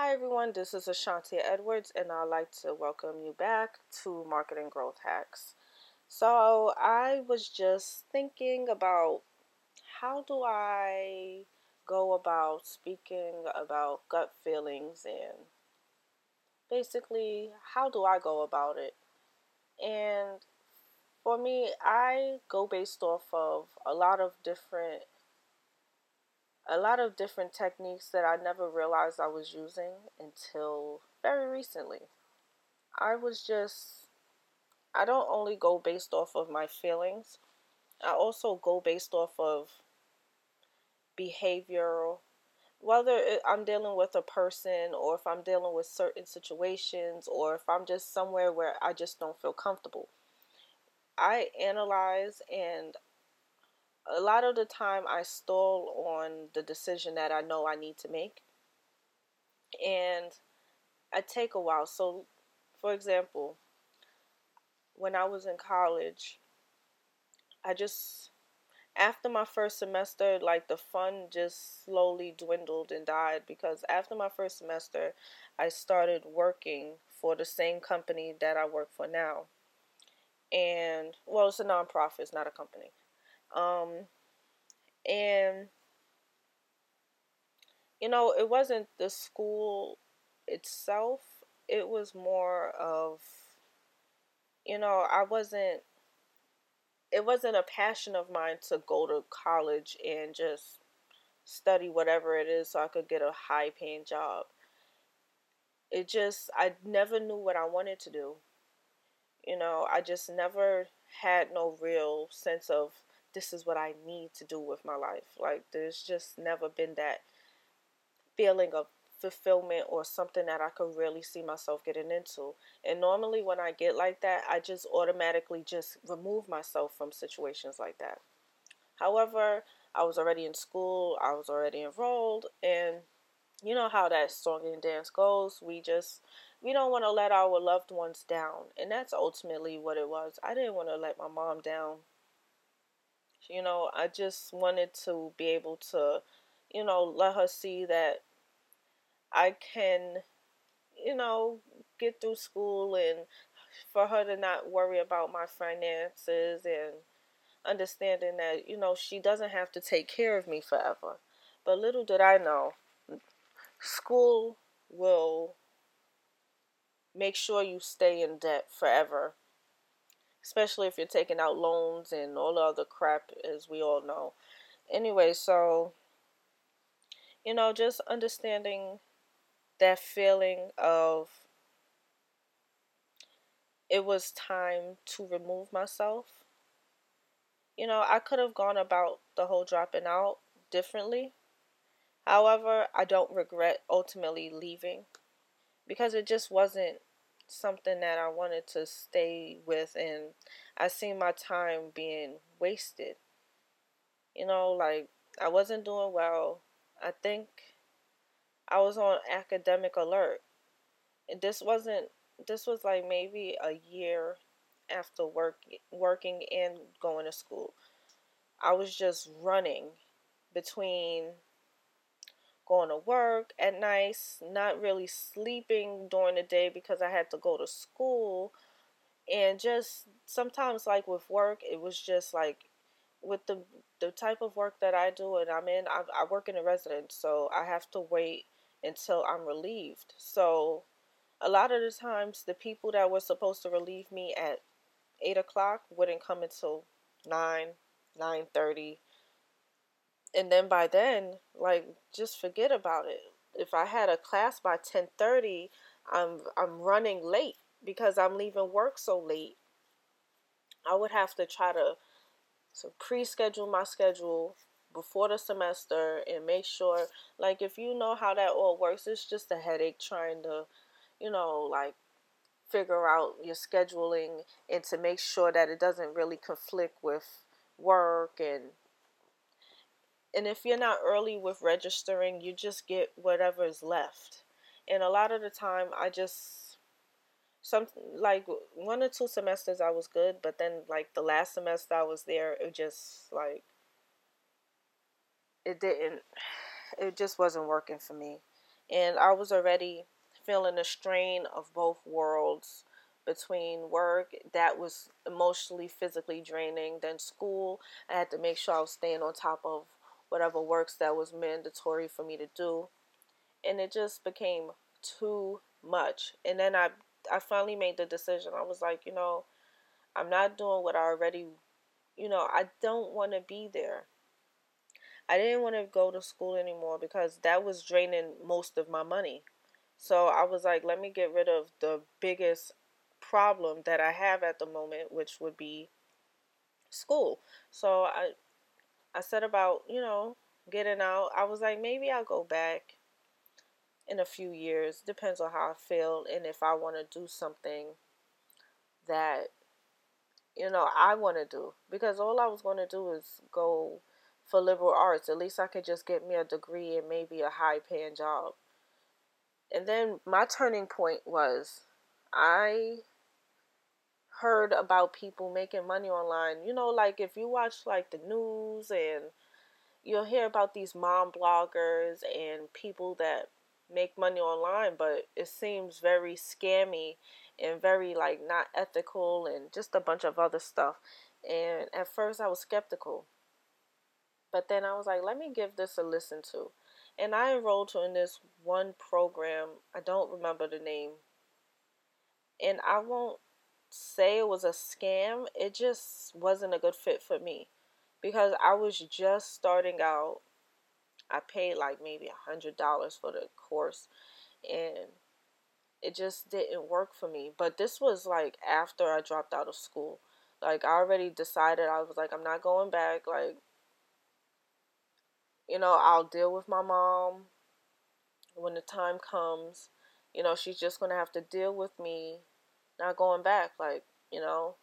Hi everyone, this is Ashanti Edwards, and I'd like to welcome you back to Marketing Growth Hacks. So, I was just thinking about how do I go about speaking about gut feelings and basically how do I go about it? And for me, I go based off of a lot of different a lot of different techniques that I never realized I was using until very recently. I was just, I don't only go based off of my feelings, I also go based off of behavioral, whether I'm dealing with a person or if I'm dealing with certain situations or if I'm just somewhere where I just don't feel comfortable. I analyze and a lot of the time I stall on the decision that I know I need to make. And I take a while. So, for example, when I was in college, I just, after my first semester, like the fun just slowly dwindled and died because after my first semester, I started working for the same company that I work for now. And, well, it's a nonprofit, it's not a company. Um, and you know, it wasn't the school itself. It was more of you know, I wasn't it wasn't a passion of mine to go to college and just study whatever it is so I could get a high paying job. It just I never knew what I wanted to do. You know, I just never had no real sense of this is what I need to do with my life. Like there's just never been that feeling of fulfillment or something that I could really see myself getting into. And normally when I get like that, I just automatically just remove myself from situations like that. However, I was already in school, I was already enrolled, and you know how that song and dance goes. We just we don't want to let our loved ones down. And that's ultimately what it was. I didn't want to let my mom down you know, I just wanted to be able to, you know, let her see that I can, you know, get through school and for her to not worry about my finances and understanding that, you know, she doesn't have to take care of me forever. But little did I know, school will make sure you stay in debt forever especially if you're taking out loans and all the other crap, as we all know. Anyway, so, you know, just understanding that feeling of it was time to remove myself. You know, I could have gone about the whole dropping out differently. However, I don't regret ultimately leaving because it just wasn't something that I wanted to stay with, and I see my time being wasted. You know, like I wasn't doing well. I think I was on academic alert. And this wasn't this was like maybe a year after work working and going to school. I was just running between going to work at nights, not really sleeping during the day because I had to go to school. And just sometimes, like with work, it was just like with the the type of work that I do and I'm in, I, I work in a residence, so I have to wait until I'm relieved. So a lot of the times, the people that were supposed to relieve me at eight o'clock wouldn't come until nine, nine thirty, and then by then, like just forget about it. If I had a class by 10:30, I'm I'm running late because I'm leaving work so late. I would have to try to so pre-schedule my schedule before the semester and make sure like if you know how that all works, it's just a headache trying to, you know, like figure out your scheduling and to make sure that it doesn't really conflict with work and and if you're not early with registering, you just get whatever is left. And a lot of the time, I just some like one or two semesters I was good, but then like the last semester I was there, it just like it didn't it just wasn't working for me. And I was already feeling the strain of both worlds between work that was emotionally, physically draining. Then school, I had to make sure I was staying on top of whatever works that was mandatory for me to do. And it just became too much. And then I I finally made the decision. I was like, you know, I'm not doing what I already, you know, I don't want to be there. I didn't want to go to school anymore because that was draining most of my money. So I was like, let me get rid of the biggest problem that I have at the moment, which would be school. So I I said about, you know, getting out. I was like, maybe I'll go back in a few years. Depends on how I feel and if I want to do something that you know I want to do because all I was going to do is go for liberal arts. At least I could just get me a degree and maybe a high paying job. And then my turning point was I heard about people making money online. You know, like if you watch like the news and you'll hear about these mom bloggers and people that make money online, but it seems very scammy and very like not ethical and just a bunch of other stuff. And at first I was skeptical. But then I was like, let me give this a listen to. And I enrolled in this one program. I don't remember the name. And I won't say it was a scam. It just wasn't a good fit for me because I was just starting out I paid like maybe a hundred dollars for the course and it just didn't work for me. But this was like after I dropped out of school. Like I already decided I was like I'm not going back like you know, I'll deal with my mom when the time comes. You know, she's just going to have to deal with me not going back like, you know,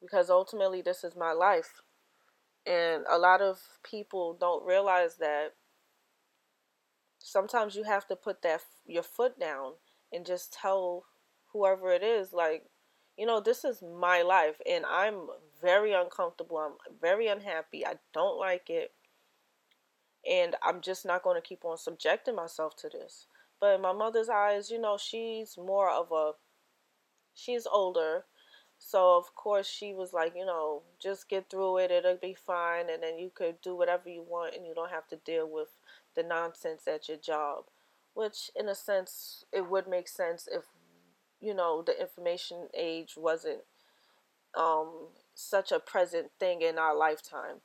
because ultimately this is my life. And a lot of people don't realize that sometimes you have to put that your foot down and just tell whoever it is like you know this is my life and i'm very uncomfortable i'm very unhappy i don't like it and i'm just not going to keep on subjecting myself to this but in my mother's eyes you know she's more of a she's older so of course she was like, you know, just get through it, it'll be fine and then you could do whatever you want and you don't have to deal with the nonsense at your job. Which in a sense it would make sense if you know the information age wasn't um such a present thing in our lifetime.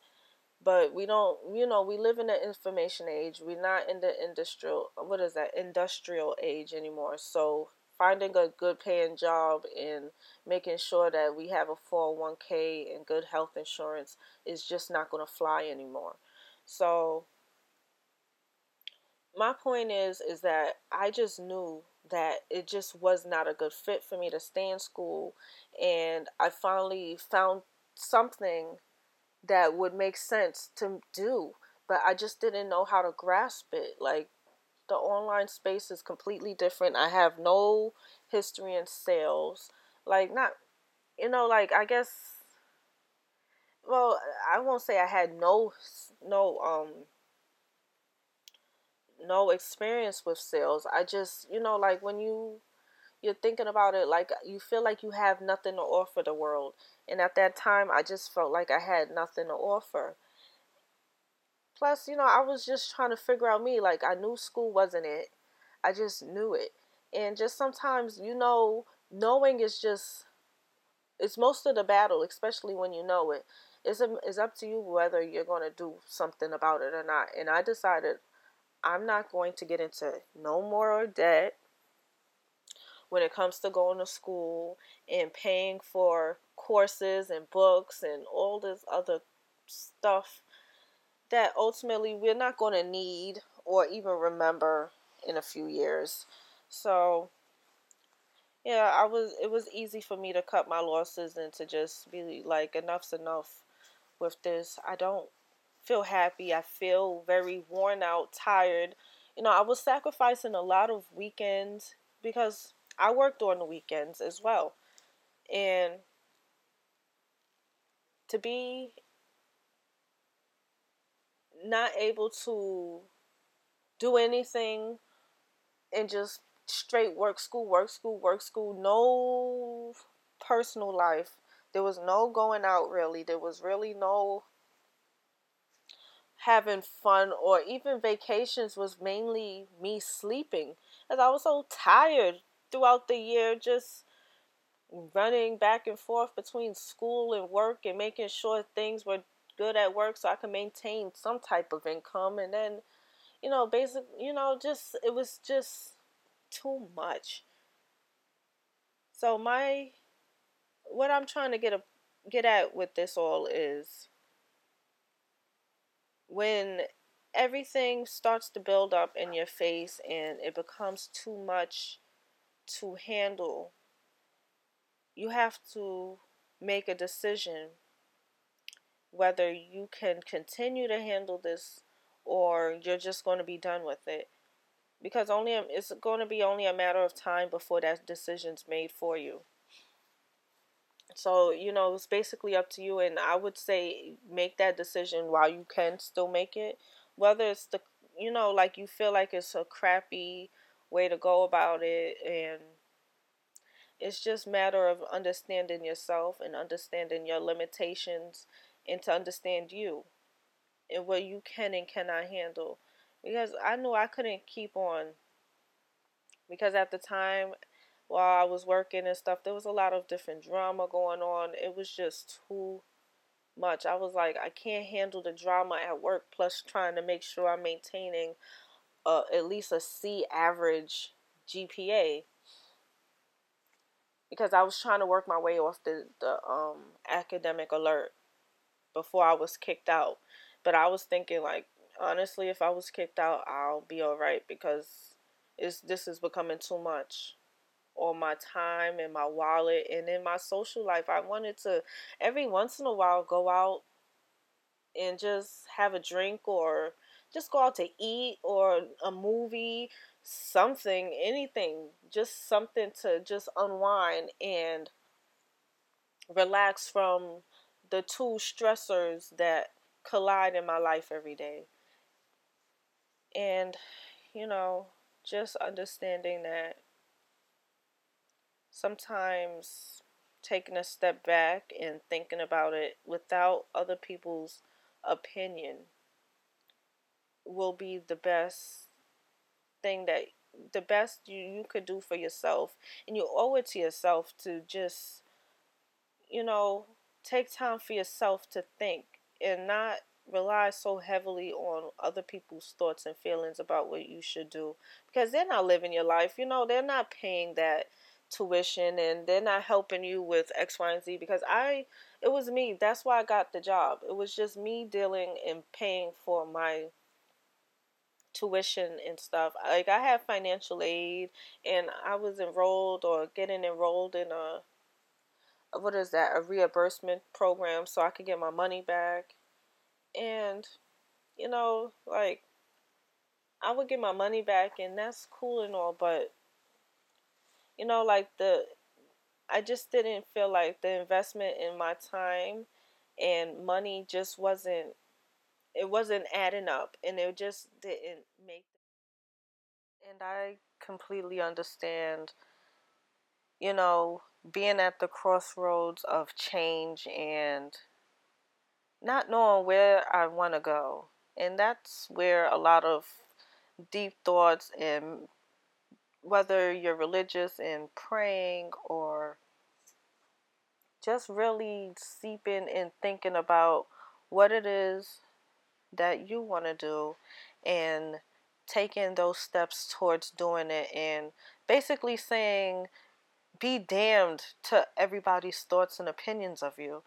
But we don't, you know, we live in the information age. We're not in the industrial, what is that, industrial age anymore. So finding a good paying job and making sure that we have a 401k and good health insurance is just not going to fly anymore. So my point is is that I just knew that it just was not a good fit for me to stay in school and I finally found something that would make sense to do but I just didn't know how to grasp it like the online space is completely different. I have no history in sales. Like not you know like I guess well, I won't say I had no no um no experience with sales. I just, you know, like when you you're thinking about it like you feel like you have nothing to offer the world. And at that time, I just felt like I had nothing to offer. Plus, you know, I was just trying to figure out me. Like, I knew school wasn't it. I just knew it. And just sometimes, you know, knowing is just, it's most of the battle, especially when you know it. It's, it's up to you whether you're going to do something about it or not. And I decided I'm not going to get into no more debt when it comes to going to school and paying for courses and books and all this other stuff that ultimately we're not going to need or even remember in a few years. So yeah, I was it was easy for me to cut my losses and to just be like enough's enough with this. I don't feel happy. I feel very worn out, tired. You know, I was sacrificing a lot of weekends because I worked on the weekends as well. And to be not able to do anything and just straight work, school, work, school, work, school. No personal life. There was no going out really. There was really no having fun or even vacations was mainly me sleeping as I was so tired throughout the year just running back and forth between school and work and making sure things were good at work so I could maintain some type of income. And then you know basic you know just it was just too much. So my what I'm trying to get a get at with this all is when everything starts to build up in your face and it becomes too much to handle, you have to make a decision whether you can continue to handle this or you're just going to be done with it because only it's going to be only a matter of time before that decision's made for you so, you know, it's basically up to you. And I would say make that decision while you can still make it. Whether it's the, you know, like you feel like it's a crappy way to go about it. And it's just matter of understanding yourself and understanding your limitations and to understand you and what you can and cannot handle. Because I knew I couldn't keep on. Because at the time, while I was working and stuff. There was a lot of different drama going on. It was just too much. I was like, I can't handle the drama at work, plus trying to make sure I'm maintaining uh, at least a C average GPA. Because I was trying to work my way off the, the um, academic alert before I was kicked out. But I was thinking, like, honestly, if I was kicked out, I'll be alright because it's, this is becoming too much on my time and my wallet and in my social life. I wanted to every once in a while go out and just have a drink or just go out to eat or a movie, something, anything, just something to just unwind and relax from the two stressors that collide in my life every day. And, you know, just understanding that sometimes taking a step back and thinking about it without other people's opinion will be the best thing that the best you, you could do for yourself and you owe it to yourself to just you know take time for yourself to think and not rely so heavily on other people's thoughts and feelings about what you should do because they're not living your life you know they're not paying that tuition and they're not helping you with X, Y, and Z because I it was me. That's why I got the job. It was just me dealing and paying for my tuition and stuff. Like I have financial aid and I was enrolled or getting enrolled in a what is that? A reimbursement program so I could get my money back. And you know, like I would get my money back and that's cool and all, but you know, like the, I just didn't feel like the investment in my time and money just wasn't, it wasn't adding up and it just didn't make. And I completely understand, you know, being at the crossroads of change and not knowing where I want to go. And that's where a lot of deep thoughts and whether you're religious and praying or just really seeping and thinking about what it is that you want to do and taking those steps towards doing it and basically saying be damned to everybody's thoughts and opinions of you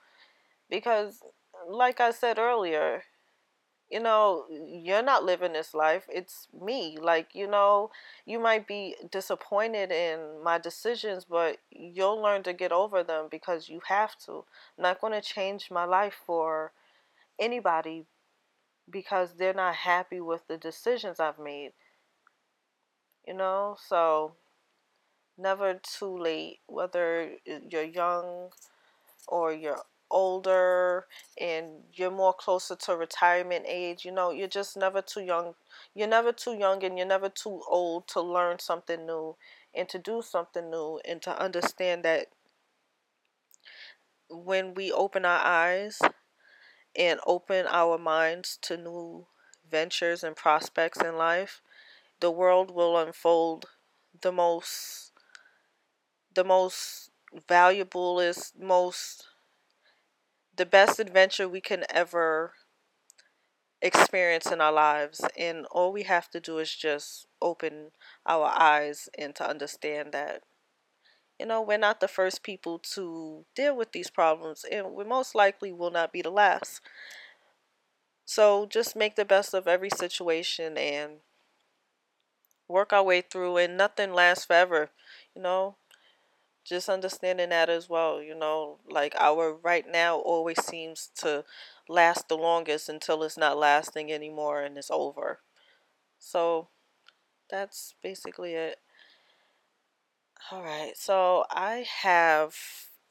because like I said earlier you know, you're not living this life. It's me. Like, you know, you might be disappointed in my decisions, but you'll learn to get over them because you have to. I'm not going to change my life for anybody because they're not happy with the decisions I've made. You know, so never too late, whether you're young or you're older and you're more closer to retirement age, you know, you're just never too young. You're never too young and you're never too old to learn something new and to do something new and to understand that when we open our eyes and open our minds to new ventures and prospects in life, the world will unfold the most the most valuable is most the best adventure we can ever experience in our lives. And all we have to do is just open our eyes and to understand that you know we're not the first people to deal with these problems and we most likely will not be the last. So just make the best of every situation and work our way through and nothing lasts forever you know just understanding that as well you know like our right now always seems to last the longest until it's not lasting anymore and it's over. So that's basically it. All right so i have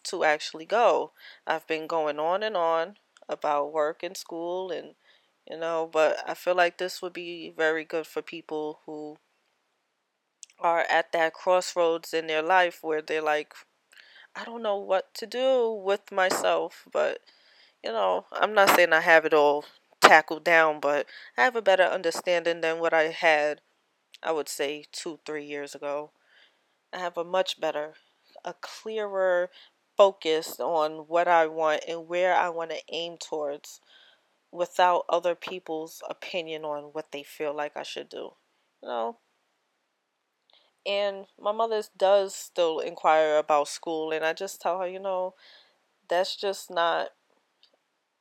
to actually go. I've been going on and on about work and school and you know but i feel like this would be very good for people who are at that crossroads in their life where they're like, I don't know what to do with myself, but you know, I'm not saying I have it all tackled down, but I have a better understanding than what I had, I would say, two, three years ago. I have a much better, a clearer focus on what I want and where I want to aim towards without other people's opinion on what they feel like I should do. You know, and my mother does still inquire about school and i just tell her you know that's just not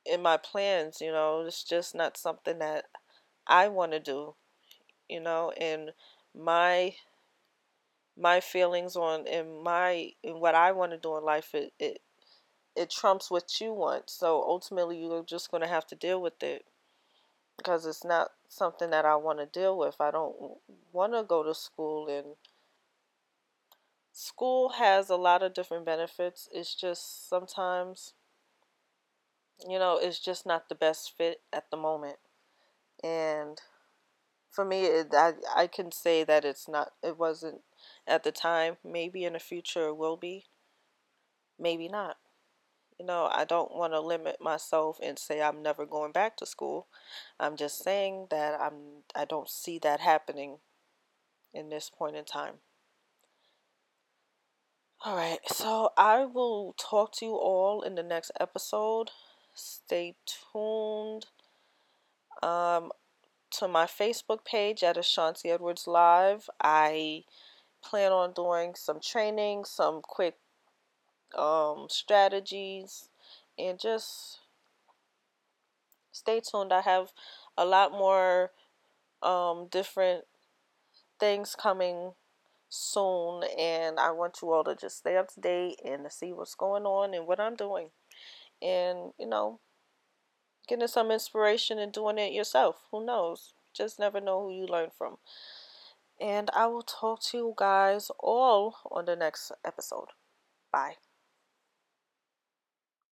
in my plans you know it's just not something that i want to do you know and my my feelings on and my and what i want to do in life it, it it trumps what you want so ultimately you're just going to have to deal with it because it's not something that i want to deal with. I don't want to go to school and school has a lot of different benefits. It's just sometimes, you know, it's just not the best fit at the moment. And for me, it, I, I can say that it's not, it wasn't at the time. Maybe in the future it will be. Maybe not. You know, I don't want to limit myself and say I'm never going back to school. I'm just saying that I'm I don't see that happening in this point in time. All right, so I will talk to you all in the next episode. Stay tuned um, to my Facebook page at Ashanti Edwards Live. I plan on doing some training, some quick um, strategies, and just stay tuned. I have a lot more um, different things coming soon and I want you all to just stay up to date and to see what's going on and what I'm doing. And, you know, getting some inspiration and doing it yourself. Who knows? Just never know who you learn from. And I will talk to you guys all on the next episode. Bye.